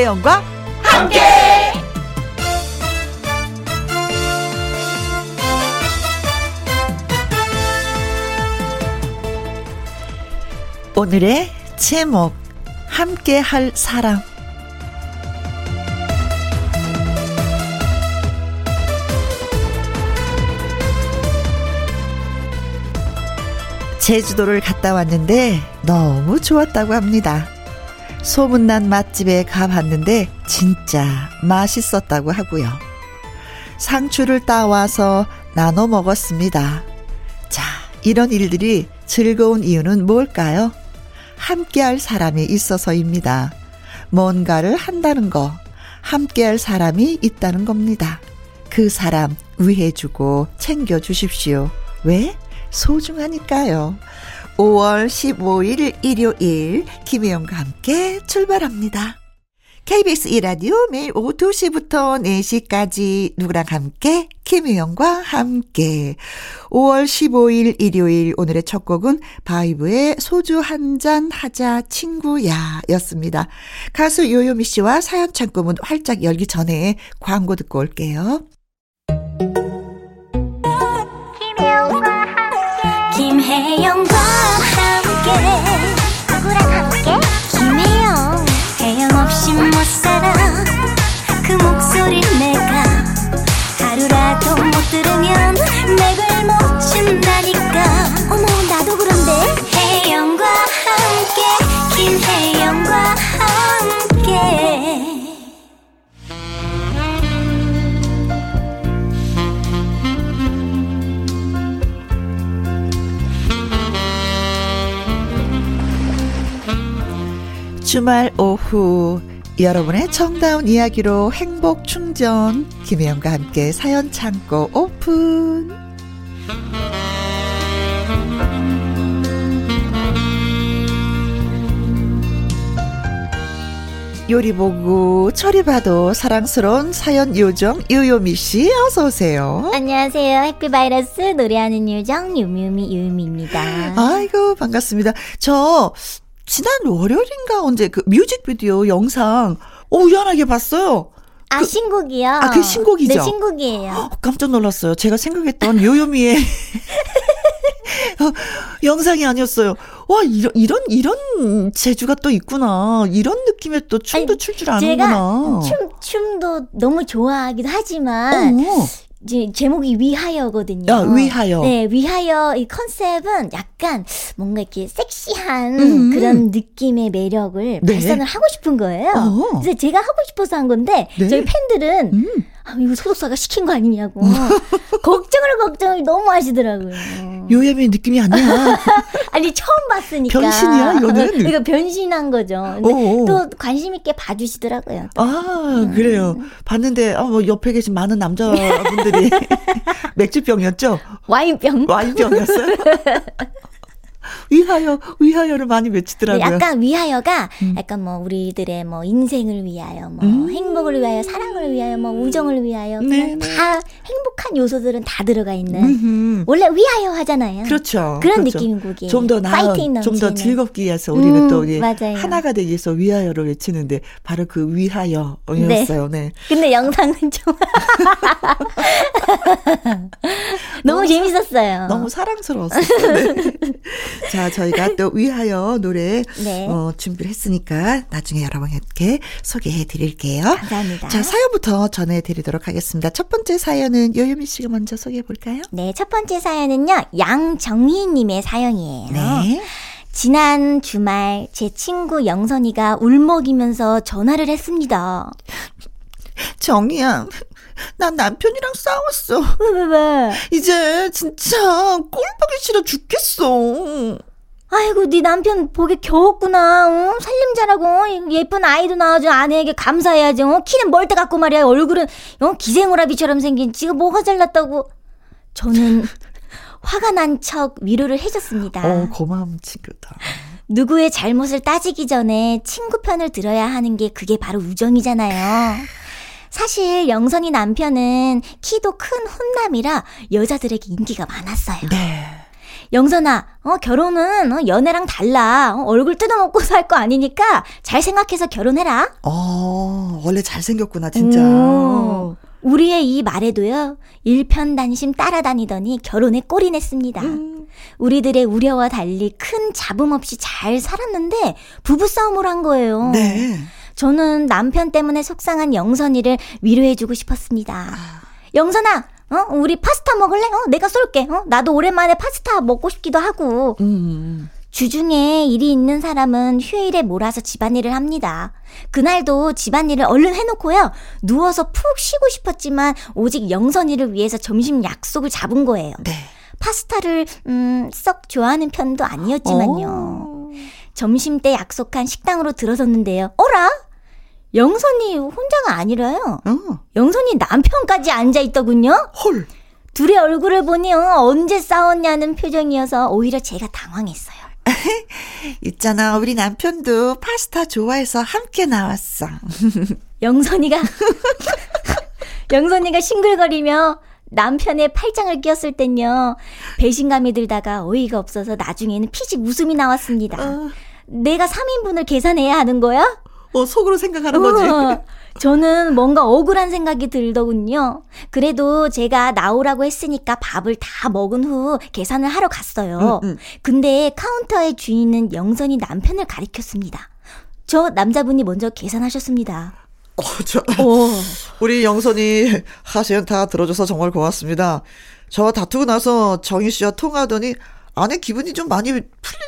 김혜영과 함께. 오늘의 제목 함께 할 사람 제주도를 갔다 왔는데 너무 좋았다고 합니다. 소문난 맛집에 가봤는데 진짜 맛있었다고 하고요. 상추를 따와서 나눠 먹었습니다. 자, 이런 일들이 즐거운 이유는 뭘까요? 함께할 사람이 있어서입니다. 뭔가를 한다는 거, 함께할 사람이 있다는 겁니다. 그 사람 위해주고 챙겨주십시오. 왜? 소중하니까요. 5월 15일 일요일 김혜영과 함께 출발합니다. KBS 이라디오 매일 오후 2시부터 4시까지 누구랑 함께 김혜영과 함께 5월 15일 일요일 오늘의 첫 곡은 바이브의 소주 한 잔 하자 친구야 였습니다. 가수 요요미 씨와 사연 창구문 활짝 열기 전에 광고 듣고 올게요. 김혜영과 함께 주말 오후 여러분의 정다운 이야기로 행복 충전 김혜영과 함께 사연 창고 오픈 요리 보고 처리 봐도 사랑스러운 사연 요정 요요미 씨 어서 오세요. 안녕하세요. 해피 바이러스 노래하는 요정 유미유미 유미입니다. 아이고 반갑습니다. 저 지난 월요일인가 언제 그 뮤직비디오 영상 오 우연하게 봤어요. 아 그, 신곡이요? 아 그 신곡이죠. 네 신곡이에요. 어, 깜짝 놀랐어요. 제가 생각했던 요요미의 어, 영상이 아니었어요. 와 이런 이런 이런 재주가 또 있구나. 이런 느낌의 또 춤도 출 줄 아는구나. 제가 춤 춤도 너무 좋아하기도 하지만 어. 이제 제목이 위하여거든요. 야, 위하여. 네, 위하여 이 컨셉은 약간 뭔가 이렇게 섹시한 음. 그런 느낌의 매력을 네. 발산을 하고 싶은 거예요. 어. 그래서 제가 하고 싶어서 한 건데 네. 저희 팬들은 음. 아, 이거 소속사가 시킨 거 아니냐고 걱정을 걱정을 너무 하시더라고요. 요요미 느낌이 아니야. 아니 처음 봤으니까 변신이야, 이거는? 이거 변신한 거죠. 근데 어어. 또 관심 있게 봐주시더라고요. 아, 그래요. 봤는데, 아, 뭐, 옆에 계신 많은 남자분들이 맥주병이었죠? 와인병. 와인병이었어요? 위하여, 위하여를 많이 외치더라고요. 약간 위하여가 음. 약간 뭐 우리들의 뭐 인생을 위하여 뭐 음. 행복을 위하여 사랑을 위하여 뭐 우정을 위하여 네, 네. 다 행복한 요소들은 다 들어가 있는 음흠. 원래 위하여 하잖아요. 그렇죠. 그런 그렇죠. 느낌인 곡이에요. 좀 더 나은, 좀 더. 즐겁기 위해서 우리는 음, 또 우리. 하나가 되기 위해서 위하여를 외치는데 바로 그 위하여였어요. 네. 근데 영상은 좀 너무 재밌었어요. 너무 사랑스러웠어요. 네. 자, 저희가 또 위하여 노래 네. 어, 준비를 했으니까 나중에 여러분께 소개해 드릴게요. 감사합니다. 자, 사연부터 전해 드리도록 하겠습니다. 첫 번째 사연은 요요미 씨가 먼저 소개해 볼까요? 네, 첫 번째 사연은요. 양정희 님의 사연이에요. 네. 지난 주말 제 친구 영선이가 울먹이면서 전화를 했습니다. 정이야. 난 남편이랑 싸웠어. 왜, 왜, 왜? 이제 진짜 꼴 보기 싫어 죽겠어. 아이고, 네 남편 보기 겨웠구나. 어? 살림 잘하고 예쁜 아이도 낳아준 아내에게 감사해야지. 어? 키는 멀대 같고 말이야. 얼굴은 어? 기생오라비처럼 생긴 지가 뭐가 잘났다고. 저는 화가 난 척 위로를 해줬습니다. 어, 고마운 친구다. 누구의 잘못을 따지기 전에 친구 편을 들어야 하는 게 그게 바로 우정이잖아요. 사실 영선이 남편은 키도 큰 훈남이라 여자들에게 인기가 많았어요. 네. 영선아, 어, 결혼은, 어, 연애랑 달라. 어, 얼굴 뜯어먹고 살 거 아니니까 잘 생각해서 결혼해라. 어, 원래 잘생겼구나, 진짜. 음, 우리의 이 말에도요, 일편단심 따라다니더니 결혼에 꼴이 냈습니다. 음. 우리들의 우려와 달리 큰 잡음 없이 잘 살았는데 부부싸움을 한 거예요. 네. 저는 남편 때문에 속상한 영선이를 위로해주고 싶었습니다. 아. 영선아, 어? 우리 파스타 먹을래? 어? 내가 쏠게. 어? 나도 오랜만에 파스타 먹고 싶기도 하고. 음. 주중에 일이 있는 사람은 휴일에 몰아서 집안일을 합니다. 그날도 집안일을 얼른 해놓고요. 누워서 푹 쉬고 싶었지만 오직 영선이를 위해서 점심 약속을 잡은 거예요. 네. 파스타를 음, 썩 좋아하는 편도 아니었지만요. 오. 점심 때 약속한 식당으로 들어섰는데요. 어라? 영선이 혼자가 아니라요. 어. 영선이 남편까지 앉아 있더군요. 헐. 둘의 얼굴을 보니 어, 언제 싸웠냐는 표정이어서 오히려 제가 당황했어요. 있잖아, 우리 남편도 파스타 좋아해서 함께 나왔어. 영선이가 영선이가 싱글거리며 남편의 팔짱을 끼었을 땐요 배신감이 들다가 어이가 없어서 나중에는 피식 웃음이 나왔습니다. 어. 내가 3인분을 계산해야 하는 거야? 어, 속으로 생각하는 거지. 어, 저는 뭔가 억울한 생각이 들더군요. 그래도 제가 나오라고 했으니까 밥을 다 먹은 후 계산을 하러 갔어요. 음, 음. 근데 카운터의 주인은 영선이 남편을 가리켰습니다. 저 남자분이 먼저 계산하셨습니다. 어, 저, 어. 우리 영선이 하시연 다 들어줘서 정말 고맙습니다. 저와 다투고 나서 정희 씨와 통화하더니 아내 기분이 좀 많이 풀린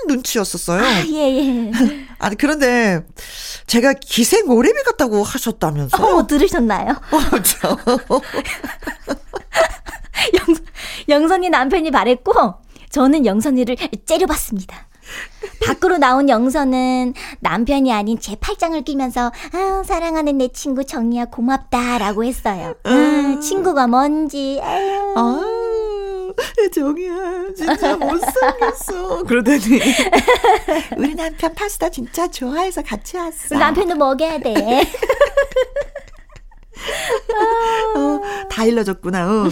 눈치였었어요. 아, 예, 예. 아니, 그런데 제가 기생 오래미 같다고 하셨다면서. 어, 들으셨나요? 어, 저. 영, 영선이 남편이 말했고, 저는 영선이를 째려봤습니다. 밖으로 나온 영선은 남편이 아닌 제 팔짱을 끼면서 아, 사랑하는 내 친구 정이야 고맙다라고 했어요. 아, 음. 친구가 뭔지. 아유. 아. 정이야 진짜 못생겼어 그러더니 우리 남편 파스타 진짜 좋아해서 같이 왔어 남편도 먹여야 돼 어, 다 일러줬구나. 어.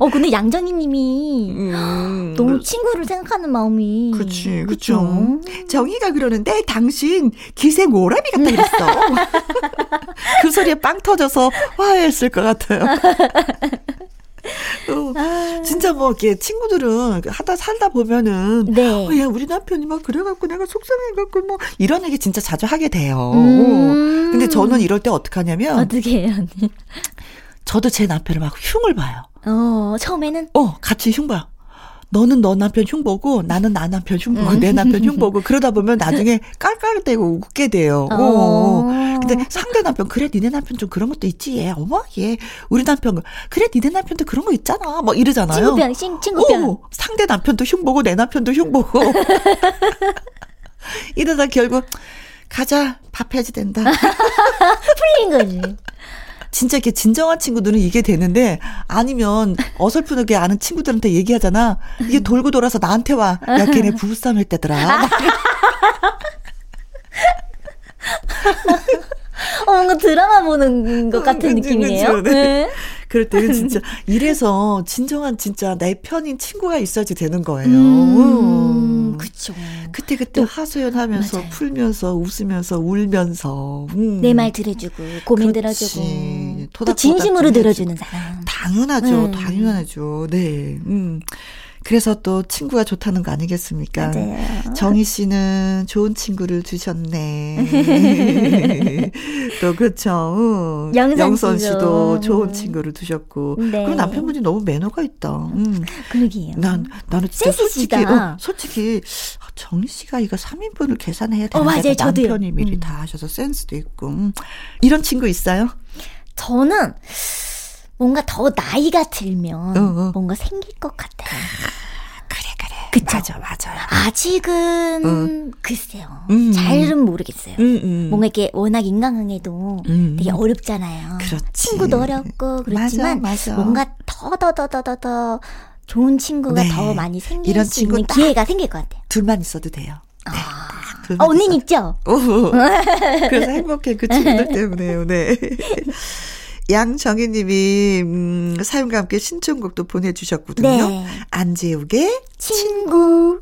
어, 근데 양정희님이 음, 너무 친구를 생각하는 마음이. 그렇지, 그렇죠. 정희가 그러는데 당신 기생 오라비 같다 그랬어. 그 소리에 빵 터져서 화해했을 것 같아요. 어, 아. 진짜 뭐 이렇게 친구들은 하다 살다 보면은 네. 어, 야 우리 남편이 막 그래갖고 내가 속상해갖고 뭐 이런 얘기 진짜 자주 하게 돼요. 음. 근데 저는 이럴 때 어떻게 하냐면 어떻게 해요 언니? 저도 제 남편을 막 흉을 봐요. 어 처음에는 어 같이 흉 봐요. 너는 너 남편 흉보고 나는 나 남편 흉보고 내 남편 흉보고 그러다 보면 나중에 깔깔대고 웃게 돼요. 어. 어. 근데 상대 남편 그래 니네 남편 좀 그런 것도 있지 얘 어머 얘 우리 남편 그래 니네 남편도 그런 거 있잖아 막 이러잖아요. 친구편 친구편. 어, 상대 남편도 흉보고 내 남편도 흉보고 이러다 결국 가자 밥 해야지 된다. 풀린 거지. 진짜 이렇게 진정한 친구들은 이게 되는데 아니면 어설프게 아는 친구들한테 얘기하잖아. 이게 돌고 돌아서 나한테 와. 야, 걔네 부부싸움 할 때더라. 어, 뭔가 드라마 보는 것 같은 그치, 느낌이에요. 그치, 네. 네. 그럴 때는 진짜 이래서 진정한 진짜 내 편인 친구가 있어야지 되는 거예요. 음, 그쵸. 그때 그때 하소연하면서 맞아요. 풀면서 웃으면서 울면서 음. 내말 들어주고 고민 그렇지. 들어주고 또 진심으로 들어주는 사람. 당연하죠, 음. 당연하죠. 네. 음. 그래서 또 친구가 좋다는 거 아니겠습니까? 맞아요. 정희 씨는 좋은 친구를 주셨네. 또 그렇죠. 영선 씨도 좋은 친구를 두셨고. 네. 그럼 남편분이 너무 매너가 있다. 음. 그러게요. 난 나는 진짜 솔직히 어, 솔직히 정희 씨가 이거 3인분을 계산해야 되는데 어, 맞아요. 남편이 미리 음. 다 하셔서 센스도 있고. 음. 이런 친구 있어요? 저는 뭔가 더 나이가 들면 어, 어. 뭔가 생길 것 같아요. 그래 그래. 그쵸? 맞아 맞아. 아직은 음. 글쎄요. 음. 잘은 모르겠어요. 음, 음, 뭔가 이렇게 워낙 인간관계도 음. 되게 어렵잖아요. 그렇지. 친구도 어렵고 그렇지만 맞아, 맞아. 뭔가 더 더 더 더 더더 좋은 친구가 네. 더 많이 생길 이런 수 있는 기회가 생길 것 같아요. 둘만 있어도 돼요. 네. 아. 어, 언니는 있죠? 그래서 행복해 그 친구들 때문에요. 네. 양정희님이 음, 사연과 함께 신청곡도 보내주셨거든요. 네. 안재욱의 친구.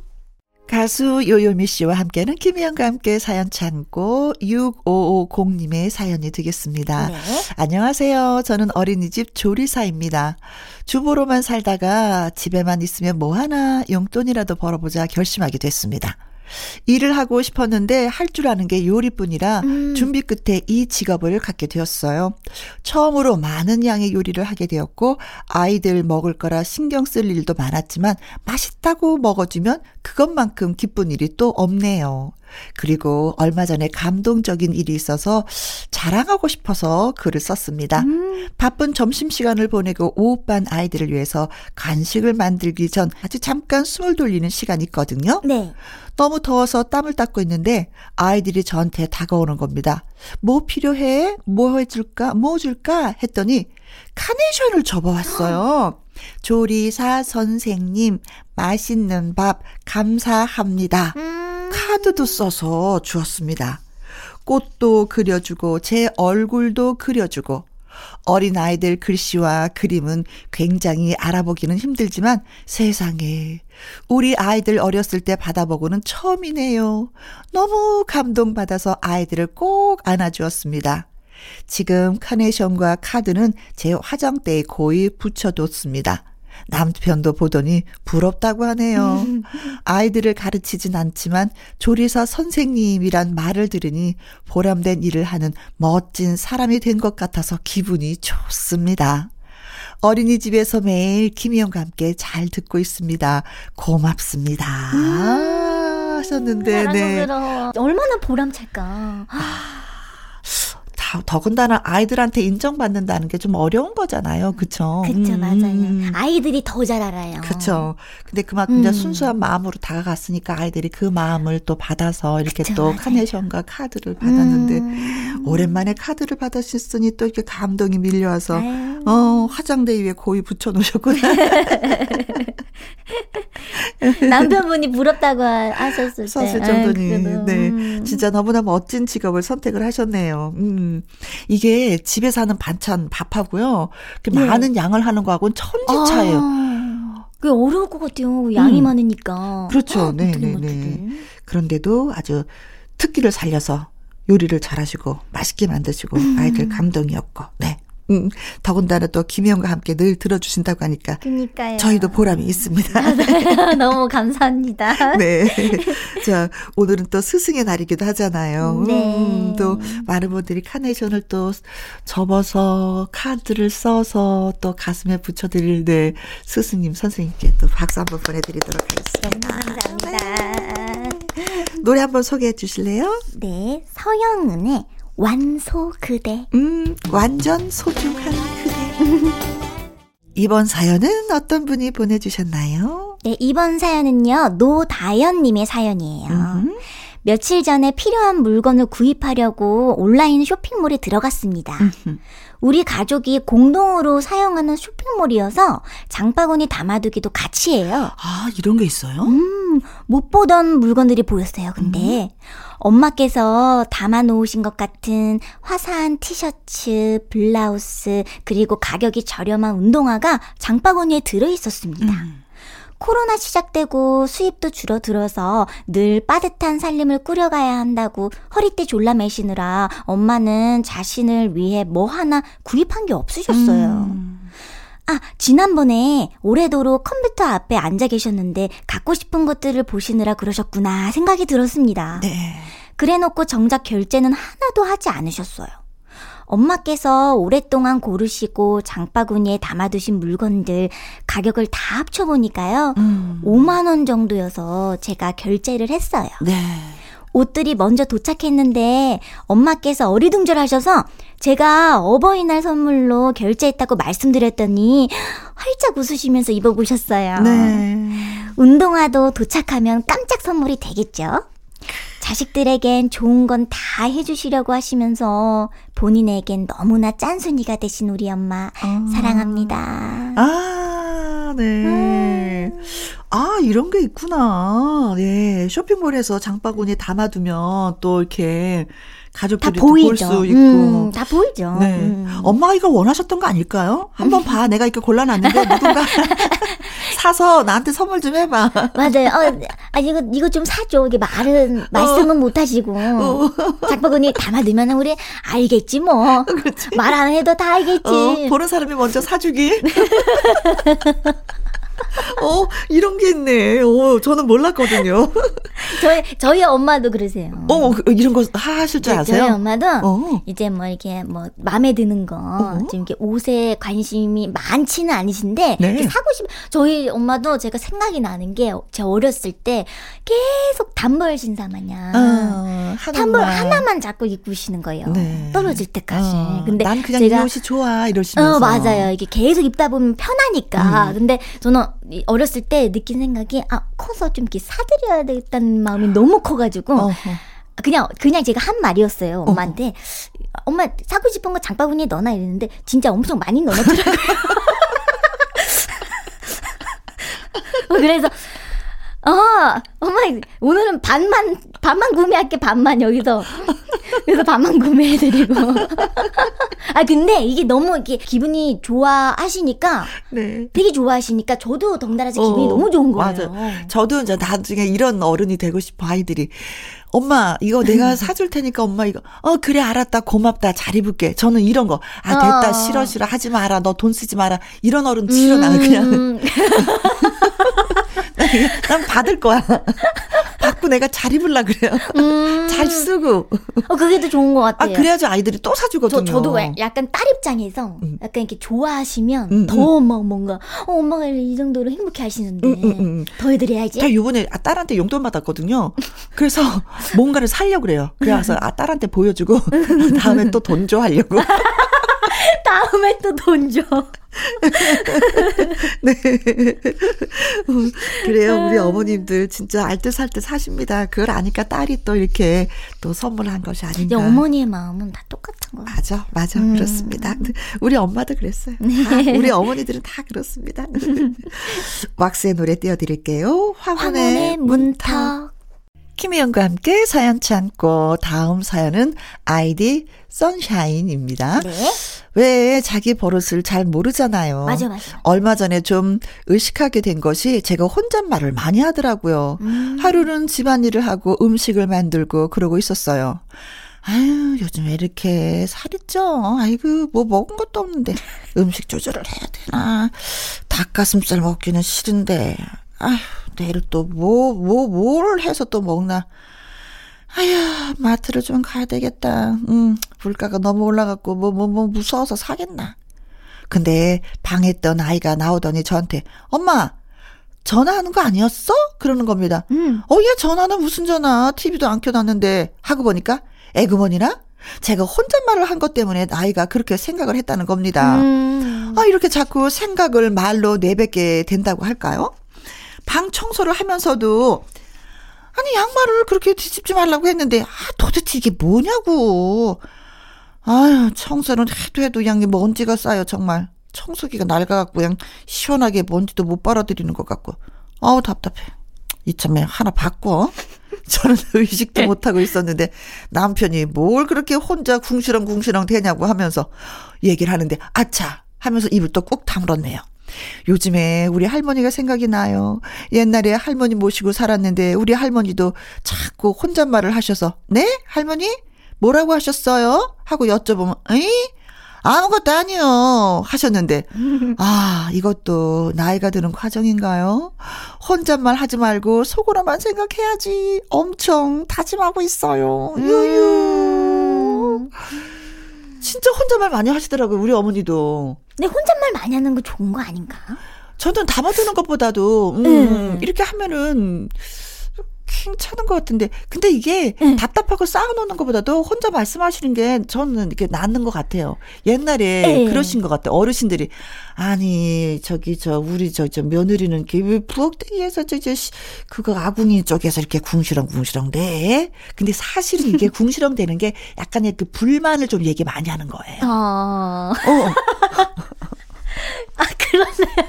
가수 요요미 씨와 함께하는 김희영과 함께 사연 참고 6550님의 사연이 되겠습니다. 네. 안녕하세요. 저는 어린이집 조리사입니다. 주부로만 살다가 집에만 있으면 뭐하나 용돈이라도 벌어보자 결심하게 됐습니다. 일을 하고 싶었는데 할 줄 아는 게 요리뿐이라 음. 준비 끝에 이 직업을 갖게 되었어요. 처음으로 많은 양의 요리를 하게 되었고 아이들 먹을 거라 신경 쓸 일도 많았지만 맛있다고 먹어주면 그것만큼 기쁜 일이 또 없네요. 그리고 얼마 전에 감동적인 일이 있어서 자랑하고 싶어서 글을 썼습니다. 음. 바쁜 점심시간을 보내고 오후반 아이들을 위해서 간식을 만들기 전 아주 잠깐 숨을 돌리는 시간이 있거든요. 네. 너무 더워서 땀을 닦고 있는데 아이들이 저한테 다가오는 겁니다. 뭐 필요해? 뭐 해줄까? 뭐 줄까? 했더니 카네이션을 접어왔어요. 조리사 선생님, 맛있는 밥 감사합니다. 음. 카드도 써서 주었습니다. 꽃도 그려주고 제 얼굴도 그려주고 어린아이들 글씨와 그림은 굉장히 알아보기는 힘들지만 세상에 우리 아이들 어렸을 때 받아보고는 처음이네요. 너무 감동받아서 아이들을 꼭 안아주었습니다. 지금 카네이션과 카드는 제 화장대에 고이 붙여뒀습니다. 남편도 보더니 부럽다고 하네요. 아이들을 가르치진 않지만 조리사 선생님이란 말을 들으니 보람된 일을 하는 멋진 사람이 된 것 같아서 기분이 좋습니다. 어린이집에서 매일 김희영과 함께 잘 듣고 있습니다. 고맙습니다. 음, 하셨는데, 네. 얼마나 보람찰까. 아. 더군다나 아이들한테 인정받는다는 게 좀 어려운 거잖아요. 그쵸? 그쵸, 음. 맞아요. 아이들이 더 잘 알아요. 그쵸. 근데 그만큼 음. 순수한 마음으로 다가갔으니까 아이들이 그 마음을 또 받아서 이렇게 그쵸, 또 맞아요. 카네이션과 카드를 받았는데, 음. 오랜만에 카드를 받으셨으니 또 이렇게 감동이 밀려와서, 아유. 어, 화장대 위에 고이 붙여놓으셨구나. 남편분이 부럽다고 하셨을 때. 썼을 정도니. 네. 음. 진짜 너무나 멋진 직업을 선택을 하셨네요. 음. 이게 집에서 하는 반찬 밥하고요. 네. 많은 양을 하는 거하고는 천지 차예요. 아, 그게 어려울 것 같아요. 양이 음. 많으니까. 그렇죠. 네, 네, 네. 그런데도 아주 특기를 살려서 요리를 잘하시고 맛있게 만드시고 음. 아이들 감동이었고, 네. 음, 더군다나 또 김혜영과 함께 늘 들어주신다고 하니까. 그니까요. 저희도 보람이 있습니다. 너무 감사합니다. 네. 자, 오늘은 또 스승의 날이기도 하잖아요. 네. 음, 또 많은 분들이 카네이션을 또 접어서 카드를 써서 또 가슴에 붙여드릴 네, 스승님, 선생님께 또 박수 한번 보내드리도록 하겠습니다. 감사합니다. 네. 노래 한번 소개해 주실래요? 네. 서영은의 완소 그대. 음, 완전 소중한 그대. 이번 사연은 어떤 분이 보내주셨나요? 네, 이번 사연은요, 노다연님의 사연이에요. 음. 며칠 전에 필요한 물건을 구입하려고 온라인 쇼핑몰에 들어갔습니다. 음흠. 우리 가족이 공동으로 사용하는 쇼핑몰이어서 장바구니 담아두기도 같이 해요. 아, 이런 게 있어요? 음, 못 보던 물건들이 보였어요, 근데. 음. 엄마께서 담아 놓으신 것 같은 화사한 티셔츠, 블라우스, 그리고 가격이 저렴한 운동화가 장바구니에 들어 있었습니다. 음. 코로나 시작되고 수입도 줄어들어서 늘 빠듯한 살림을 꾸려가야 한다고 허리띠 졸라매시느라 엄마는 자신을 위해 뭐 하나 구입한 게 없으셨어요. 음. 아, 지난번에 오래도록 컴퓨터 앞에 앉아 계셨는데 갖고 싶은 것들을 보시느라 그러셨구나 생각이 들었습니다. 네. 그래 놓고 정작 결제는 하나도 하지 않으셨어요. 엄마께서 오랫동안 고르시고 장바구니에 담아두신 물건들 가격을 다 합쳐보니까요. 음. 5만원 정도여서 제가 결제를 했어요. 네. 옷들이 먼저 도착했는데 엄마께서 어리둥절하셔서 제가 어버이날 선물로 결제했다고 말씀드렸더니 활짝 웃으시면서 입어보셨어요. 네. 운동화도 도착하면 깜짝 선물이 되겠죠? 자식들에겐 좋은 건 다 해주시려고 하시면서 본인에겐 너무나 짠순이가 되신 우리 엄마 아. 사랑합니다. 아, 네. 음. 아, 이런 게 있구나. 네. 쇼핑몰에서 장바구니에 담아두면 또 이렇게 가족들이 볼수 있고. 음, 다 보이죠. 네. 음. 엄마가 이걸 원하셨던 거 아닐까요? 한번 봐. 내가 이렇게 골라놨는데 누군가 사서 나한테 선물 좀 해봐. 맞아요. 어, 아, 이거, 이거 좀 사줘. 이게 말은, 말씀은 어. 못 하시고. 어. 장바구니 담아두면 우리 알겠지 뭐. 말 안 해도 다 알겠지. 어, 보는 사람이 먼저 사주기. 어, 이런 게 있네. 어, 저는 몰랐거든요. 저희, 저희 엄마도 그러세요. 어, 그, 이런 거 하실 줄 네, 아세요? 저희 엄마도 어. 이제 뭐 이렇게 뭐 마음에 드는 거, 어. 좀 이렇게 옷에 관심이 많지는 아니신데, 네. 사고 싶, 저희 엄마도 제가 생각이 나는 게, 제가 어렸을 때 계속 단벌 신사 마냥, 어, 단벌 하나만 자꾸 입고시는 거예요. 네. 떨어질 때까지. 어, 근데 난 그냥 제가, 이 옷이 좋아, 이러시면서. 어, 맞아요. 이게 계속 입다 보면 편하니까. 음. 근데 저는 어렸을 때 느낀 생각이 아 커서 좀 이렇게 사드려야 되겠다는 마음이 너무 커가지고 어허. 그냥 그냥 제가 한 말이었어요 엄마한테 어 엄마 사고 싶은 거 장바구니에 넣어놔 이랬는데 진짜 엄청 많이 넣어놨더라고요. 어, 그래서 어, 엄마, 오늘은 반만, 반만 구매할게, 반만, 여기서. 그래서 반만 구매해드리고. 아, 근데 이게 너무 이렇게 기분이 좋아하시니까. 네. 되게 좋아하시니까 저도 덩달아 어, 기분이 너무 좋은 거예요. 맞아. 저도 이제 나중에 이런 어른이 되고 싶어, 아이들이. 엄마 이거 내가 사줄 테니까 엄마 이거 어 그래 알았다 고맙다 잘 입을게 저는 이런 거 아 됐다 어. 싫어 싫어 하지 마라 너 돈 쓰지 마라 이런 어른 싫어 음. 나는 그냥 난 받을 거야. 받고 내가 잘 입을라 그래요. 음. 잘 쓰고. 어, 그게 더 좋은 것 같아요. 아, 그래야지 아이들이 또 사주거든요. 저, 저도 약간 딸 입장에서 음. 약간 이렇게 좋아하시면 음, 더막 음. 뭔가, 어, 엄마가 이 정도로 행복해 하시는데 음, 음, 더 해드려야지. 제가 요번에 아, 딸한테 용돈 받았거든요. 그래서 뭔가를 살려고 그래요. 그래서 아, 딸한테 보여주고 다음에 또 돈 줘 하려고. 다음에 또 돈 줘. 네. 그래요. 우리 어머님들 진짜 알뜰살뜰 사십니다. 그걸 아니까 딸이 또 이렇게 또 선물한 것이 아닌가. 어머니의 마음은 다 똑같은 거예요. 맞아, 맞아. 음. 그렇습니다. 우리 엄마도 그랬어요. 네. 다, 우리 어머니들은 다 그렇습니다. 왁스의 노래 띄워드릴게요. 황혼의, 황혼의 문턱. 문턱. 김혜영과 함께 사연 참고 다음 사연은 아이디 선샤인입니다. 네. 왜 자기 버릇을 잘 모르잖아요. 맞아, 맞아. 얼마 전에 좀 의식하게 된 것이 제가 혼잣말을 많이 하더라고요. 음. 하루는 집안일을 하고 음식을 만들고 그러고 있었어요. 아유, 요즘 왜 이렇게 살이 쪄? 아이고, 뭐 먹은 것도 없는데. 음식 조절을 해야 되나? 닭가슴살 먹기는 싫은데. 아휴, 내일 또 뭐, 뭐, 뭘 해서 또 먹나. 아휴, 마트를 좀 가야 되겠다. 음, 물가가 너무 올라갔고, 뭐, 뭐, 뭐, 무서워서 사겠나. 근데 방에 있던 아이가 나오더니 저한테, 엄마, 전화하는 거 아니었어? 그러는 겁니다. 음. 어, 얘 전화는 무슨 전화? TV도 안 켜놨는데. 하고 보니까, 에그머니나? 제가 혼잣말을 한 것 때문에 아이가 그렇게 생각을 했다는 겁니다. 음. 아, 이렇게 자꾸 생각을 말로 내뱉게 된다고 할까요? 방 청소를 하면서도 아니 양말을 그렇게 뒤집지 말라고 했는데 아 도대체 이게 뭐냐고. 아유 청소는 해도 해도 그냥 먼지가 쌓여 정말. 청소기가 낡아갖고 그냥 시원하게 먼지도 못 빨아들이는 것 같고. 아우 답답해. 이참에 하나 바꿔. 저는 의식도 못하고 있었는데 남편이 뭘 그렇게 혼자 궁시렁궁시렁 대냐고 하면서 얘기를 하는데 아차! 하면서 입을 또 꾹 다물었네요. 요즘에 우리 할머니가 생각이 나요. 옛날에 할머니 모시고 살았는데 우리 할머니도 자꾸 혼잣말을 하셔서 네? 할머니? 뭐라고 하셨어요? 하고 여쭤보면 에이? 아무것도 아니요 하셨는데 아 이것도 나이가 드는 과정인가요? 혼잣말 하지 말고 속으로만 생각해야지 엄청 다짐하고 있어요. 유유. 음. 진짜 혼잣말 많이 하시더라고요 우리 어머니도. 근데 혼잣말 많이 하는 거 좋은 거 아닌가? 저는 담아두는 것보다도 음, 음. 이렇게 하면은 괜찮은 것 같은데 근데 이게 응. 답답하고 쌓아놓는 것보다도 혼자 말씀하시는 게 저는 이렇게 낫는 것 같아요. 옛날에 에 그러신 것 같아요. 어르신들이 아니 저기 저 우리 저 저 며느리는 왜 부엌대기에서 저저 그거 아궁이 쪽에서 이렇게 궁시렁궁시렁 돼. 근데 사실은 이게 궁시렁 되는 게 약간의 그 불만을 좀 얘기 많이 하는 거예요. 어. 어. 아 그러네요.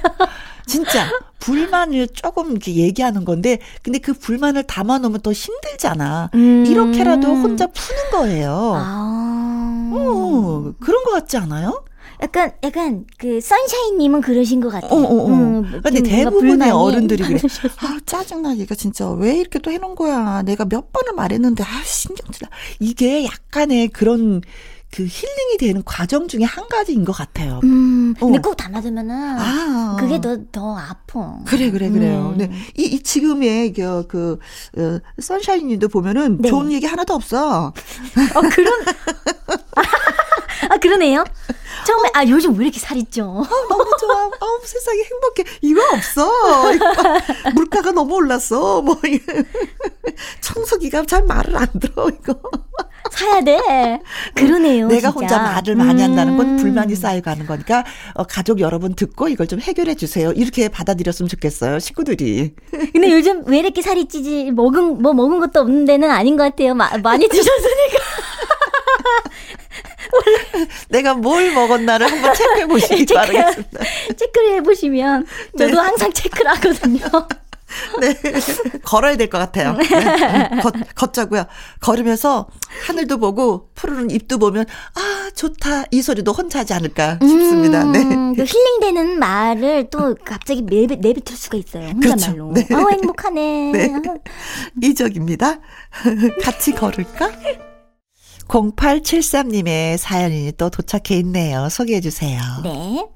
진짜 불만을 조금 이렇게 얘기하는 건데, 근데 그 불만을 담아 놓으면 더 힘들잖아. 음. 이렇게라도 혼자 푸는 거예요. 아. 어, 그런 것 같지 않아요? 약간 약간 그 선샤인님은 그러신 것 같아요. 어, 어, 어. 음, 근데 대부분의 어른들이 그래. 아 짜증나 얘가 진짜 왜 이렇게 또 해놓은 거야. 내가 몇 번을 말했는데 아 신경쓰라. 이게 약간의 그런 그 힐링이 되는 과정 중에 한 가지인 것 같아요. 음, 근데 어. 꼭 담아두면은 아, 그 더, 더 아파. 그래, 그래, 그래요. 음. 네. 이, 이 지금의 그, 그, 어, 선샤인 님도 보면은 네. 좋은 얘기 하나도 없어. 어, 그런. 아, 그러네요. 처음에, 어? 아, 요즘 왜 이렇게 살이 쪄? 어, 너무 좋아. 어, 세상에 행복해. 이거 없어. 물가가 너무 올랐어. 뭐, 청소기가 잘 말을 안 들어, 이거. 사야 돼. 그러네요. 내가 진짜. 혼자 말을 많이 한다는 건 음. 불만이 쌓여가는 거니까 어, 가족 여러분 듣고 이걸 좀 해결해 주세요. 이렇게 받아들였으면 좋겠어요. 식구들이. 근데 요즘 왜 이렇게 살이 찌지? 먹은 뭐 먹은 것도 없는 데는 아닌 것 같아요. 마, 많이 드셨으니까. 내가 뭘 먹었나를 한번 체크해 보시기 바라겠습니다. 체크를 해 보시면 저도 네. 항상 체크를 하거든요. 네. 걸어야 될 것 같아요. 네. 걷, 걷자고요. 걸으면서 하늘도 보고 푸르른 잎도 보면 아 좋다 이 소리도 혼자 하지 않을까 싶습니다. 음, 네. 그 힐링되는 말을 또 갑자기 내뱉, 내뱉을 수가 있어요. 혼자말로. 그렇죠. 네. 아 행복하네. 네. 이적입니다. 같이 걸을까? 0873님의 사연이 또 도착해 있네요. 소개해 주세요. 네.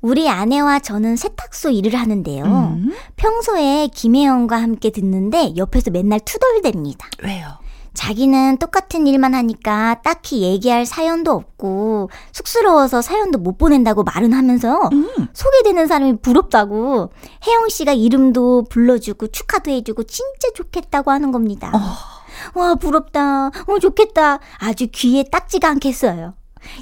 우리 아내와 저는 세탁소 일을 하는데요. 음. 평소에 김혜영과 함께 듣는데 옆에서 맨날 투덜댑니다. 왜요? 자기는 똑같은 일만 하니까 딱히 얘기할 사연도 없고 쑥스러워서 사연도 못 보낸다고 말은 하면서 음. 소개되는 사람이 부럽다고 혜영 씨가 이름도 불러주고 축하도 해주고 진짜 좋겠다고 하는 겁니다. 어. 와 부럽다. 어 좋겠다. 아주 귀에 딱지가 않겠어요.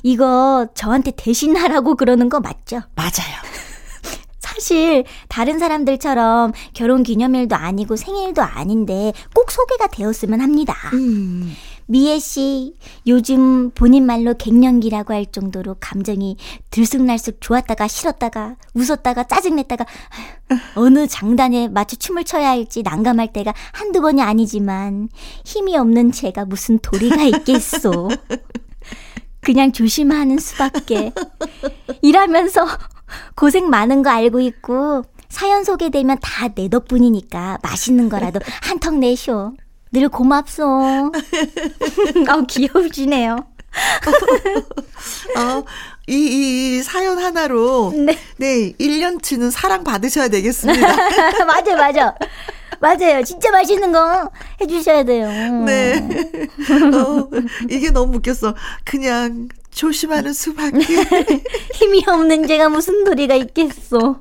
이거 저한테 대신하라고 그러는 거 맞죠? 맞아요. 사실 다른 사람들처럼 결혼 기념일도 아니고 생일도 아닌데 꼭 소개가 되었으면 합니다. 음. 미애 씨, 요즘 본인 말로 갱년기라고 할 정도로 감정이 들쑥날쑥 좋았다가 싫었다가 웃었다가 짜증냈다가 어느 장단에 맞춰 춤을 춰야 할지 난감할 때가 한두 번이 아니지만 힘이 없는 제가 무슨 도리가 있겠소. 그냥 조심하는 수밖에. 일하면서 고생 많은 거 알고 있고 사연 소개되면 다 내 덕분이니까 맛있는 거라도 한턱 내쇼. 늘 고맙소. 아 귀여우시네요. 어, 이, 이 사연 하나로 네. 네, 1년치는 사랑 받으셔야 되겠습니다. 맞아, 맞아. 맞아요. 진짜 맛있는 거 해주셔야 돼요. 네. 어, 이게 너무 웃겼어. 그냥 조심하는 수밖에. 힘이 없는 제가 무슨 도리가 있겠어. 어,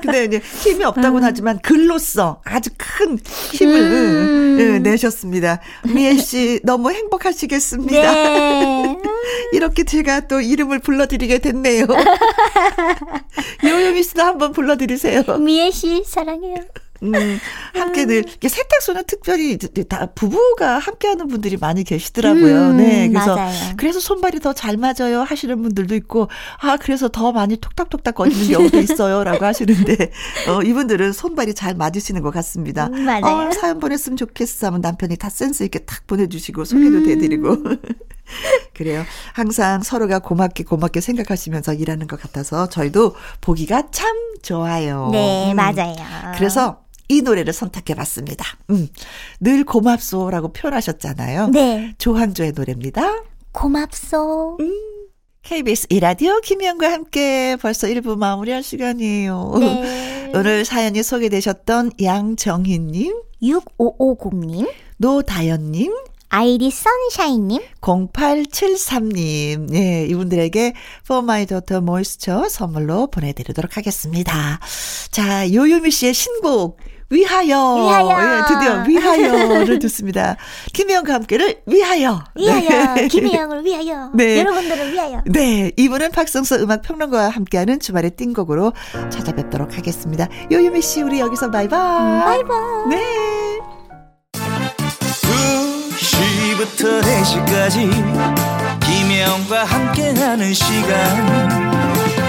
근데 이제 힘이 없다고는 음. 하지만 글로써 아주 큰 힘을 음. 네, 내셨습니다. 미애 씨 너무 행복하시겠습니다. 네. 이렇게 제가 또 이름을 불러드리게 됐네요. 요요미 씨도 한번 불러드리세요. 미애 씨 사랑해요. 음, 함께 늘 세탁소는 특별히 다 부부가 함께하는 분들이 많이 계시더라고요. 음, 네, 그래서 맞아요. 그래서 손발이 더 잘 맞아요 하시는 분들도 있고 아 그래서 더 많이 톡탁톡탁 거리는 경우도 있어요라고 하시는데 어, 이분들은 손발이 잘 맞으시는 것 같습니다. 음, 맞아요. 어, 사연 보냈으면 좋겠어 하면 남편이 다 센스 있게 탁 보내주시고 소개도 음. 해드리고. 그래요. 항상 서로가 고맙게 고맙게 생각하시면서 일하는 것 같아서 저희도 보기가 참 좋아요. 네, 음. 맞아요. 그래서 이 노래를 선택해 봤습니다. 음. 늘 고맙소라고 표현하셨잖아요. 네. 조항조의 노래입니다. 고맙소. 음. KBS 이라디오 김희영과 함께 벌써 1부 마무리할 시간이에요. 네. 오늘 사연이 소개되셨던 양정희님, 6550님, 노다연님, 아이디 선샤인님, 0873님, 예, 이분들에게 For My Daughter Moisture 선물로 보내드리도록 하겠습니다. 자, 요요미 씨의 신곡, 위하여. 위하여. 예, 드디어 위하여를 듣습니다. 김혜영과 함께를 위하여. 위하여. 네. 김혜영을 위하여. 네. 여러분들을 위하여. 네. 이부는 박성서 음악평론가와 함께하는 주말의 띵곡으로 찾아뵙도록 하겠습니다. 요요미 씨, 우리 여기서 바이바이. 음, 바이바이. 네. 2시부터 4시까지 김혜영과 함께하는 시간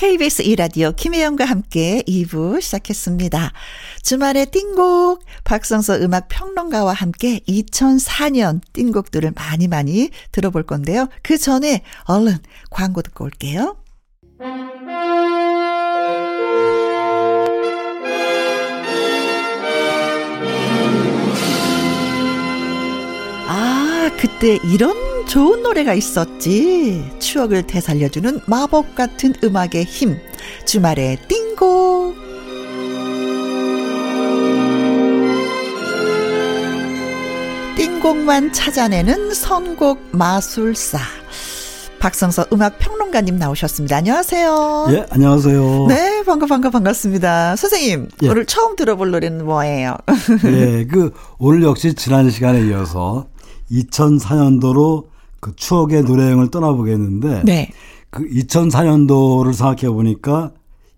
KBS 2라디오 김혜영과 함께 2부 시작했습니다. 주말의 띵곡 박성서 음악 평론가와 함께 2004년 띵곡들을 많이 많이 들어볼 건데요. 그 전에 얼른 광고 듣고 올게요. 아, 그때 이런 좋은 노래가 있었지. 추억을 되살려주는 마법 같은 음악의 힘. 주말의 띵곡. 띵곡만 찾아내는 선곡 마술사. 박성서 음악 평론가님 나오셨습니다. 안녕하세요. 예, 안녕하세요. 네, 반가 반가 반갑습니다. 선생님, 예. 오늘 처음 들어볼 노래는 뭐예요? 예, 그 오늘 역시 지난 시간에 이어서 2004년도로 그 추억의 노래 여행을 떠나보겠는데 네. 그 2004년도를 생각해 보니까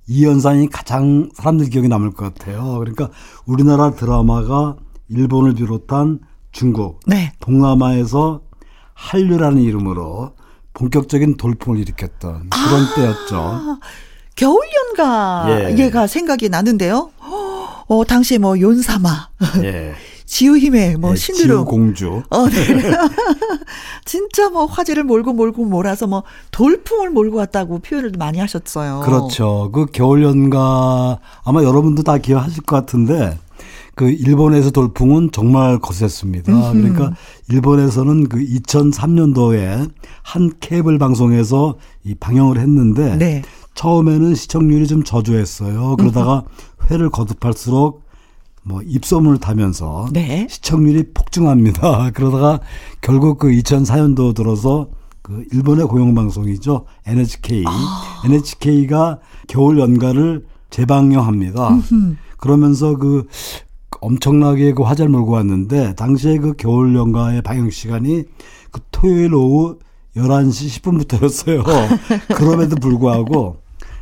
이 연산이 가장 사람들 기억에 남을 것 같아요. 그러니까 우리나라 드라마가 일본을 비롯한 중국, 네. 동남아에서 한류라는 이름으로 본격적인 돌풍을 일으켰던 그런 아. 때였죠. 겨울연가 예. 얘가 생각이 나는데요. 어, 당시에 뭐 윤사마, 예. 지우힘의 뭐 예, 신드롬. 공주. 어, 네. 진짜 뭐 화제를 몰고 몰고 몰아서 뭐 돌풍을 몰고 왔다고 표현을 많이 하셨어요. 그렇죠. 그 겨울 연가 아마 여러분도 다 기억하실 것 같은데 그 일본에서 돌풍은 정말 거셌습니다. 그러니까 일본에서는 그 2003년도에 한 케이블 방송에서 이 방영을 했는데 네. 처음에는 시청률이 좀 저조했어요. 그러다가 회를 거듭할수록 뭐 입소문을 타면서 네. 시청률이 폭증합니다. 그러다가 결국 그 2004년도 들어서 그 일본의 공영방송이죠. NHK. NHK가 겨울 연가를 재방영합니다. 그러면서 그 엄청나게 그 화제를 몰고 왔는데 당시에 그 겨울 연가의 방영 시간이 그 토요일 오후 11시 10분부터였어요. 그럼에도 불구하고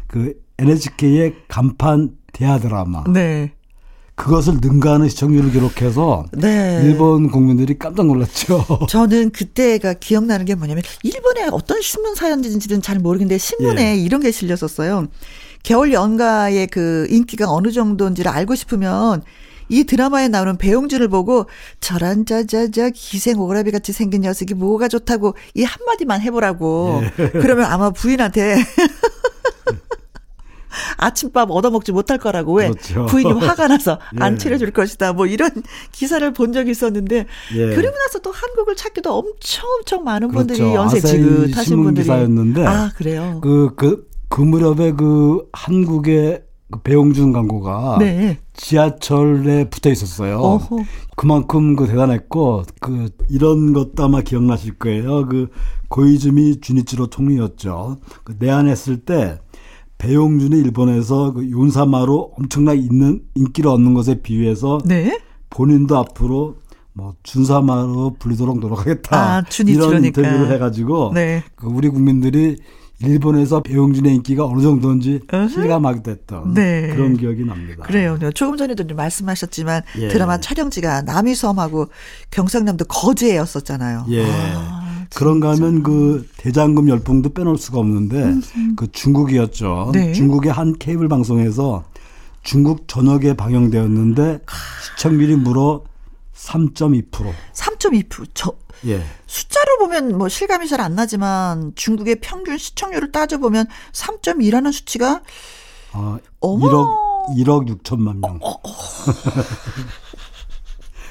그 NHK의 간판 대하 드라마 네. 그것을 능가하는 시청률을 기록해서 네. 일본 국민들이 깜짝 놀랐죠. 저는 그때가 기억나는 게 뭐냐면 일본의 어떤 신문 사연인지는 잘 모르겠는데 신문에 예. 이런 게 실렸었어요. 겨울 연가의 그 인기가 어느 정도인지를 알고 싶으면 이 드라마에 나오는 배용준을 보고 저런 저저저 기생 오라비 같이 생긴 녀석이 뭐가 좋다고 이 한마디만 해보라고. 그러면 아마 부인한테 아침밥 얻어먹지 못할 거라고 왜 그렇죠. 부인이 화가 나서 안 예. 차려줄 것이다 뭐 이런 기사를 본 적이 있었는데 예. 그러고 나서 또 한국을 찾기도 엄청 엄청 많은 분들이 그렇죠. 연세 아사히 지긋하신 분들이 기사였는데 아 그래요 그, 그, 그 무렵에 그 한국의 그 배용준 광고가 네 지하철에 붙어 있었어요. 어허. 그만큼 그 대단했고 그 이런 것도 아마 기억나실 거예요. 그 고이즈미 주니치로 총리였죠. 그 내한했을 때 배용준이 일본에서 그 윤사마로 엄청나게 있는 인기를 얻는 것에 비유해서 네 본인도 앞으로 뭐 준사마로 불리도록 노력하겠다. 아. 이런 인터뷰를 해가지고 네. 그 우리 국민들이 일본에서 배용준의 인기가 어느 정도인지. 실감하게 됐던 네. 그런 기억이 납니다. 그래요. 네, 조금 전에도 좀 말씀하셨지만 예. 드라마 촬영지가 남이섬하고 경상남도 거제였었잖아요. 예. 아, 그런가 하면 그 대장금 열풍도 빼놓을 수가 없는데 그 중국이었죠. 네. 중국의 한 케이블 방송에서 중국 전역에 방영되었는데 시청률이 무려 3.2%. 3.2%. 저 예. 숫자로 보면 뭐 실감이 잘 안 나지만 중국의 평균 시청률을 따져 보면 3.2라는 수치가 아, 어머. 1억 1억 6천만 명.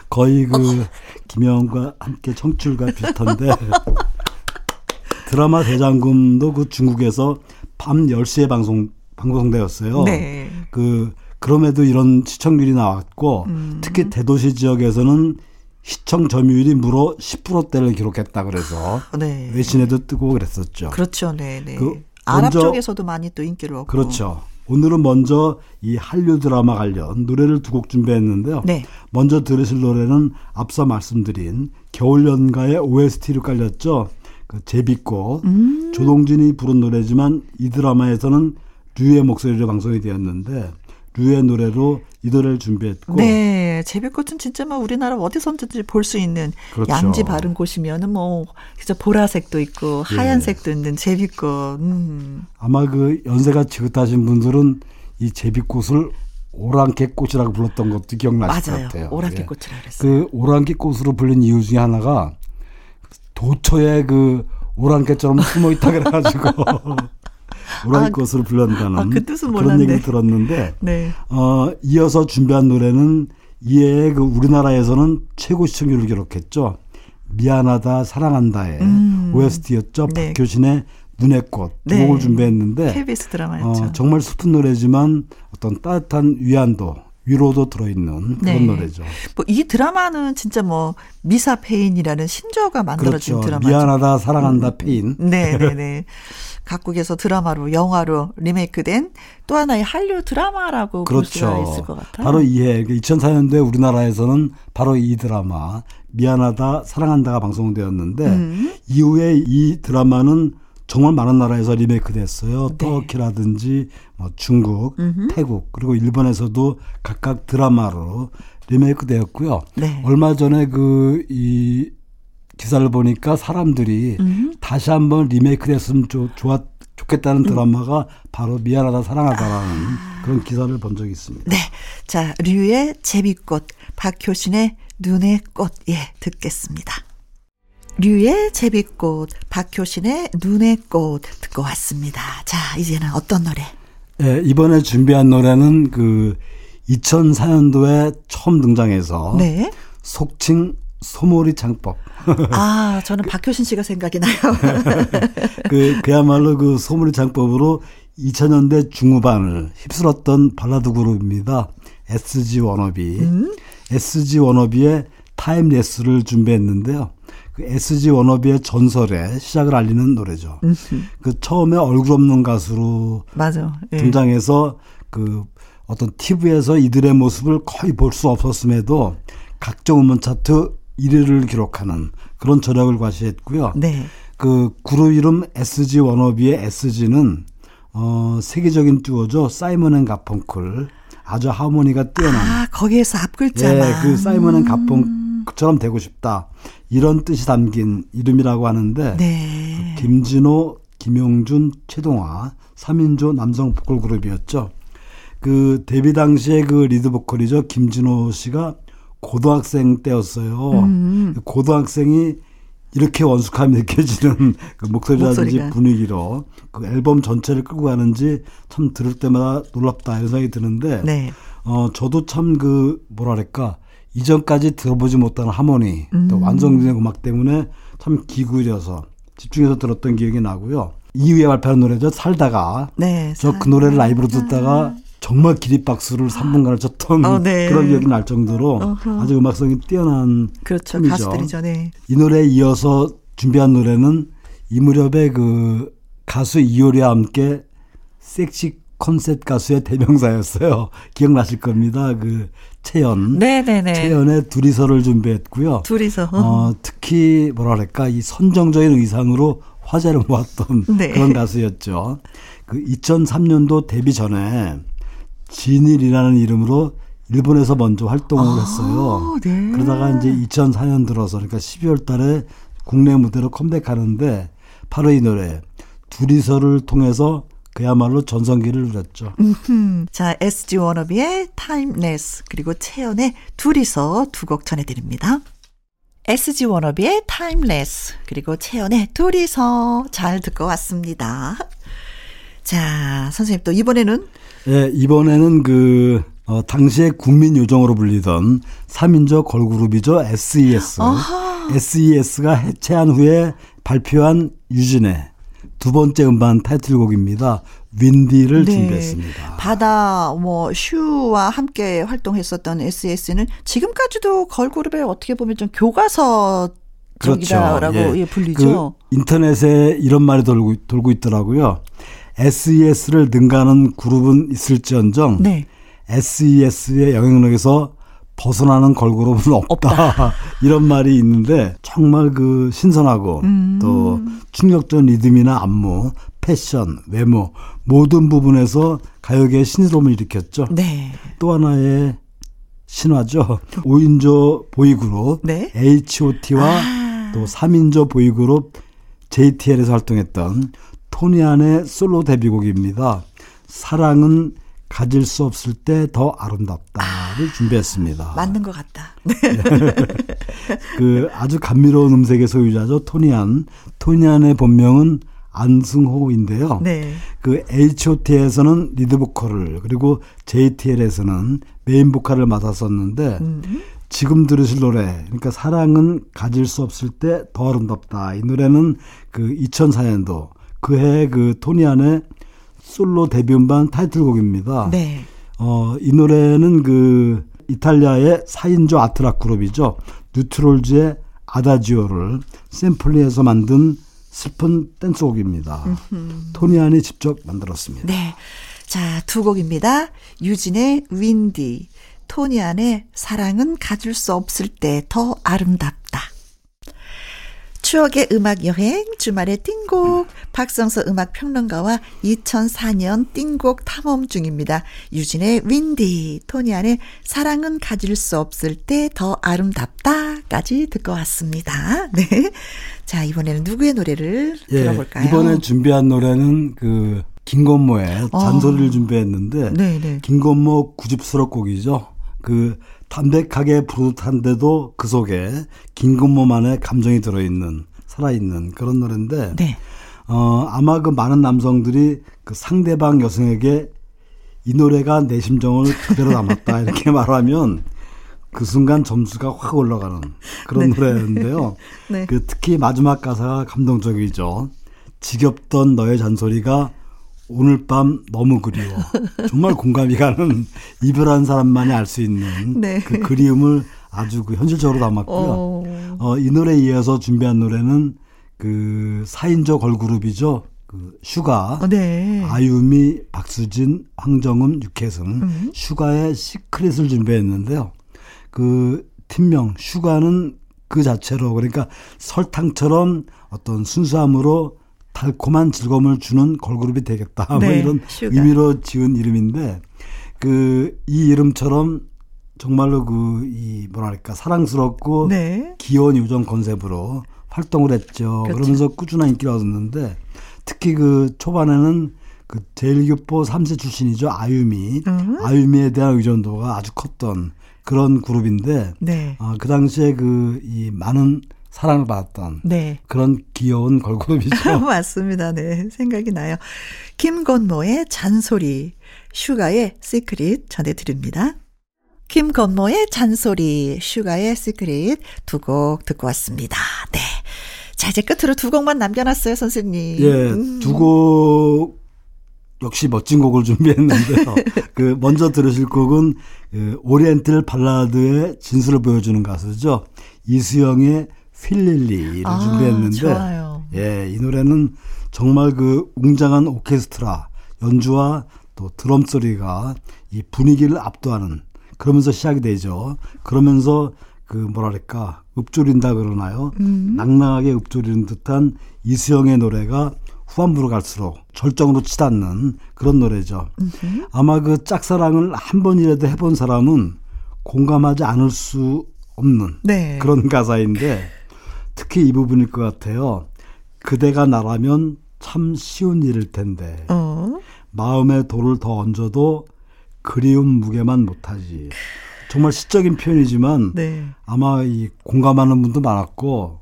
거의 그 김영과 함께 청출과 비슷한데 드라마 대장금도 그 중국에서 밤 10시에 방송 방송되었어요. 네. 그 그럼에도 이런 시청률이 나왔고 음. 특히 대도시 지역에서는 시청 점유율이 무려 10%대를 기록했다 그래서 네. 외신에도 뜨고 그랬었죠. 그렇죠. 네, 네. 그 아랍 먼저- 쪽에서도 많이 또 인기를 얻고. 그렇죠. 오늘은 먼저 이 한류 드라마 관련 노래를 두 곡 준비했는데요. 네. 먼저 들으실 노래는 앞서 말씀드린 겨울 연가의 OST로 깔렸죠. 그 제비꽃 음. 조동진이 부른 노래지만 이 드라마에서는 류의 목소리로 방송이 되었는데 류의 노래로 이 노래를 준비했고 네, 제비꽃은 진짜 뭐 우리나라 어디선든지 볼 수 있는 그렇죠. 양지 바른 곳이면은 뭐 진짜 보라색도 있고 예. 하얀색도 있는 제비꽃. 음. 아마 그 연세가 지긋하신 분들은 이 제비꽃을 오랑캐꽃이라고 불렀던 것도 기억나실 맞아요. 것 같아요. 오랑캐 예. 꽃이라 그랬어요. 그 오랑캐꽃으로 불린 이유 중에 하나가 도처에 그 오랑캐처럼 숨어 있다 그래가지고 오랑캐꽃으로 불렀다는 아, 그 뜻은 그런 몰랐네. 얘기를 들었는데 네. 어, 이어서 준비한 노래는 이에 그 우리나라에서는 최고 시청률을 기록했죠. 미안하다 사랑한다의 음. OST였죠. 네. 박효신의 눈의 꽃 두 네. 곡을 준비했는데 KBS 드라마였죠. 어, 정말 슬픈 노래지만 어떤 따뜻한 위안도 위로도 들어있는 그런 네. 노래죠. 뭐 이 드라마는 진짜 뭐 미사 폐인이라는 신조어가 만들어진 그렇죠. 드라마죠. 미안하다 사랑한다 폐인. 네, 네, 네. 각국에서 드라마로 영화로 리메이크된 또 하나의 한류 드라마라고 볼 수가 그렇죠. 있을 것 같아요. 바로 이해 2004년도에 우리나라에서는 바로 이 드라마 미안하다 사랑한다가 방송되었는데 음. 이후에 이 드라마는 정말 많은 나라에서 리메이크 됐어요. 네. 터키라든지 뭐 중국, 음흠. 태국 그리고 일본에서도 각각 드라마로 리메이크 되었고요. 네. 얼마 전에 그 이 기사를 보니까 사람들이 음. 다시 한번 리메이크 됐으면 좋, 좋았 좋겠다는 드라마가 바로 미안하다 사랑하다라는 그런 기사를 본 적이 있습니다. 네. 자, 류의 제비꽃, 박효신의 눈의 꽃, 예, 듣겠습니다. 류의 제비꽃, 박효신의 눈의 꽃 듣고 왔습니다. 자, 이제는 어떤 노래? 예, 이번에 준비한 노래는 그 2004년도에 처음 등장해서 네. 속칭 소몰이 창법. 아, 저는 박효신 씨가 생각이 나요. 그 그야말로 그 소몰이 창법으로 2000년대 중후반을 휩쓸었던 발라드 그룹입니다. SG 워너비. SG 워너비의 Timeless를 준비했는데요. 그 SG 워너비의 전설의 시작을 알리는 노래죠. 그 처음에 얼굴 없는 가수로 맞아. 예. 등장해서 그 어떤 TV에서 이들의 모습을 거의 볼 수 없었음에도 각종 음원 차트 1위를 기록하는 그런 저력을 과시했고요. 네. 그 그룹 이름 SG 워너비의 SG는 어 세계적인 듀오죠. 사이먼 앤 가펑클. 아주 하모니가 뛰어난 아, 거기에서 앞 글자만. 예, 그 사이먼 앤 가펑클처럼 되고 싶다. 이런 뜻이 담긴 이름이라고 하는데 네. 김진호, 김용준, 채동하 3인조 남성 보컬 그룹이었죠. 그 데뷔 당시에 그 리드 보컬이죠. 김진호 씨가 고등학생 때였어요. 음. 고등학생이 이렇게 원숙함이 느껴지는 그 목소리라든지 목소리가. 분위기로 그 앨범 전체를 끌고 가는지 참 들을 때마다 놀랍다 이런 생각이 드는데 네. 어 저도 참 그 뭐랄까 이전까지 들어보지 못한 하모니 음. 또 완성된 음악 때문에 참 기구려서 집중해서 들었던 기억이 나고요. 이후에 발표한 노래죠. 살다가 네. 저그 노래를 라이브로 듣다가 정말 기립박수를 3분간을 쳤던 어, 네. 그런 기억이 날 정도로 어허. 아주 음악성이 뛰어난 그렇죠. 팀이죠. 가수들이죠. 네. 이 노래에 이어서 준비한 노래는 이 무렵에 그 가수 이효리와 함께 섹시 컨셉 가수의 대명사였어요. 기억나실 겁니다. 그 채연. 네네네. 채연의 둘이서를 준비했고요. 둘이서. 어, 특히 뭐랄까 이 선정적인 의상으로 화제를 모았던 네. 그런 가수였죠. 그 2003년도 데뷔 전에 진일이라는 이름으로 일본에서 먼저 활동을 했어요. 네. 그러다가 이제 2004년 들어서 그러니까 12월 달에 국내 무대로 컴백하는데 바로 이 노래 둘이서를 통해서 그야말로 전성기를 누렸죠. 음, 자, SG 워너비의 Timeless 그리고 채연의 둘이서 두 곡 전해드립니다. SG 워너비의 Timeless 그리고 채연의 둘이서 잘 듣고 왔습니다. 자, 선생님 또 이번에는 예, 이번에는 그 어, 당시에 국민 요정으로 불리던 3인조 걸그룹이죠. SES. 아하. SES가 해체한 후에 발표한 유진의 두 번째 음반 타이틀곡입니다. 윈디를 준비했습니다. 네. 바다 뭐 슈와 함께 활동했었던 SS는 지금까지도 걸그룹의 어떻게 보면 좀 교과서 적이다라고 예, 불리죠. 그 인터넷에 이런 말이 돌고, 돌고 있더라고요. SES를 능가하는 그룹은 있을지언정 네. SES의 영향력에서 벗어나는 걸그룹은 없다. 이런 말이 있는데 정말 그 신선하고 음. 또 충격적인 리듬이나 안무, 패션, 외모 모든 부분에서 가요계의 신스러움을 일으켰죠. 네. 또 하나의 신화죠. 5인조 보이그룹 네. H.O.T와 아. 또 3인조 보이그룹 JTL에서 활동했던 토니안의 솔로 데뷔곡입니다. 사랑은 가질 수 없을 때 더 아름답다를 준비했습니다. 맞는 것 같다. 그 아주 감미로운 음색의 소유자죠. 토니안. 토니안의 본명은 안승호인데요. 네. 그 H.O.T에서는 리드 보컬을 그리고 JTL에서는 메인 보컬을 맡았었는데 음. 지금 들으실 노래 그러니까 사랑은 가질 수 없을 때 더 아름답다 이 노래는 그 2004년도 그해 그 토니안의 솔로 데뷔 음반 타이틀곡입니다. 네. 어, 이 노래는 그 이탈리아의 4인조 아트락 그룹이죠. 뉴트롤즈의 아다지오를 샘플링해서 만든 슬픈 댄스곡입니다. 토니안이 직접 만들었습니다. 네. 자, 두 곡입니다. 유진의 윈디, 토니안의 사랑은 가질 수 없을 때 더 아름답다. 추억의 음악 여행 주말의 띵곡 박성서 음악 평론가와 2004년 띵곡 탐험 중입니다. 유진의 윈디, 토니안의 사랑은 가질 수 없을 때 더 아름답다까지 듣고 왔습니다. 네. 자, 이번에는 누구의 노래를 들어볼까요? 예, 이번에 준비한 노래는 그 김건모의 잔소리를 준비했는데 네, 네. 김건모 구집스럽 곡이죠. 그 담백하게 부르듯한데도 그 속에 김건모만의 감정이 들어있는 살아있는 그런 노래인데 네. 어 아마 그 많은 남성들이 그 상대방 여성에게 이 노래가 내 심정을 그대로 담았다 이렇게 말하면 그 순간 점수가 확 올라가는 그런 노래인데요. 네. 그 특히 마지막 가사가 감동적이죠. 지겹던 너의 잔소리가 오늘 밤 너무 그리워. 정말 공감이 가는 이별한 사람만이 알 수 있는 네. 그 그리움을 아주 그 현실적으로 담았고요. 어. 어, 이 노래에 이어서 준비한 노래는 그 4인조 걸그룹이죠. 그 슈가. 어, 네. 아유미, 박수진, 황정음, 육혜승, 슈가의 Secret을 준비했는데요. 그 팀명 슈가는 그 자체로 그러니까 설탕처럼 어떤 순수함으로 달콤한 즐거움을 주는 걸그룹이 되겠다. 뭐 네, 이런 슈가. 의미로 지은 이름인데 그 이 이름처럼 정말로 그 이 뭐랄까 사랑스럽고 네. 귀여운 요정 컨셉으로 활동을 했죠. 그렇죠. 그러면서 꾸준한 인기를 얻었는데 특히 그 초반에는 그 재일교포 3세 출신이죠. 아유미. 음. 아유미에 대한 의존도가 아주 컸던 그런 그룹인데 네. 어, 그 당시에 그 이 많은 사랑을 받았던 네. 그런 귀여운 걸그룹이죠. 맞습니다. 네. 생각이 나요. 김건모의 잔소리, 슈가의 Secret 전해드립니다. 김건모의 잔소리, 슈가의 Secret 두 곡 듣고 왔습니다. 네. 자, 이제 끝으로 두 곡만 남겨놨어요, 선생님. 예, 음. 두곡 역시 멋진 곡을 준비했는데요. 그 먼저 들으실 곡은 그 오리엔틀 발라드의 진수를 보여주는 가수죠. 이수영의 휠릴리를 아, 준비했는데 좋아요. 예, 이 노래는 정말 그 웅장한 오케스트라 연주와 또 드럼 소리가 이 분위기를 압도하는 그러면서 시작이 되죠. 그러면서 그 뭐랄까 읊조린다 그러나요? 낭낭하게 읊조리는 듯한 이수영의 노래가 후반부로 갈수록 절정으로 치닫는 그런 노래죠. 아마 그 짝사랑을 한 번이라도 해본 사람은 공감하지 않을 수 없는 네. 그런 가사인데 특히 이 부분일 것 같아요. 그대가 나라면 참 쉬운 일일 텐데 어. 마음에 돌을 더 얹어도 그리움 무게만 못하지. 정말 시적인 표현이지만 네. 아마 이 공감하는 분도 많았고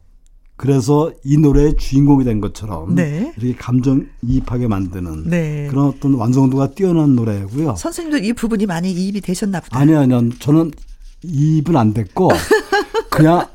그래서 이 노래의 주인공이 된 것처럼 네. 이렇게 감정 이입하게 만드는 네. 그런 어떤 완성도가 뛰어난 노래고요. 선생님도 이 부분이 많이 이입이 되셨나 보다. 아니 아니요. 저는 이입은 안 됐고 그냥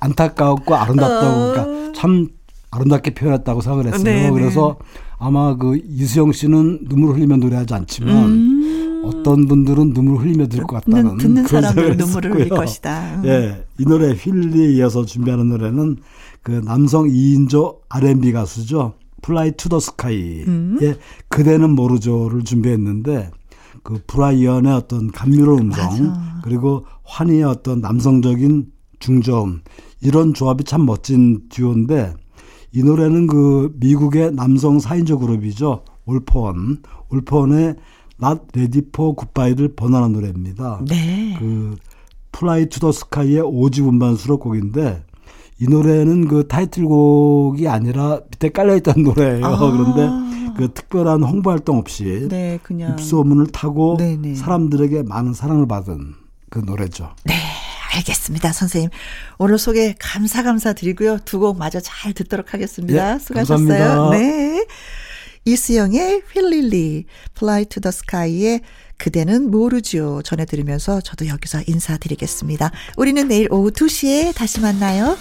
안타까웠고 아름답다고 그러니까 참 아름답게 표현했다고 생각을 했어요. 네, 네. 그래서 아마 그 이수영 씨는 눈물 흘리며 노래하지 않지만 어떤 분들은 눈물 흘리며 들을 것 같다는 음. 듣는 생각을 눈물을 흘릴. 것이다. 음. 예, 이 노래 휠리에 이어서 준비하는 노래는 그 남성 2인조 R&B 가수죠. 플라이 투 더 스카이의 음. 그대는 모르죠를 준비했는데 그 브라이언의 어떤 감미로운 음성 맞아. 그리고 환희의 어떤 남성적인 중저음 이런 조합이 참 멋진 듀오인데 이 노래는 그 미국의 남성 4인조 그룹이죠. 올포원. 올포원의 Not Ready for Goodbye를 번안한 노래입니다. 네. 그 플라이 투 더 스카이의 5집 음반 수록곡인데 이 노래는 그 타이틀곡이 아니라 밑에 깔려있던 노래예요. 아. 그런데 그 특별한 홍보 활동 없이 네, 그냥. 입소문을 타고 네네. 사람들에게 많은 사랑을 받은 그 노래죠. 네, 알겠습니다, 선생님. 오늘 소개 감사 감사 드리고요. 두 곡 마저 잘 듣도록 하겠습니다. 예, 수고하셨어요. 감사합니다. 네. 이수영의 휠릴리, Fly to the Sky의 그대는 모르죠. 전해드리면서 저도 여기서 인사드리겠습니다. 우리는 내일 오후 2시에 다시 만나요.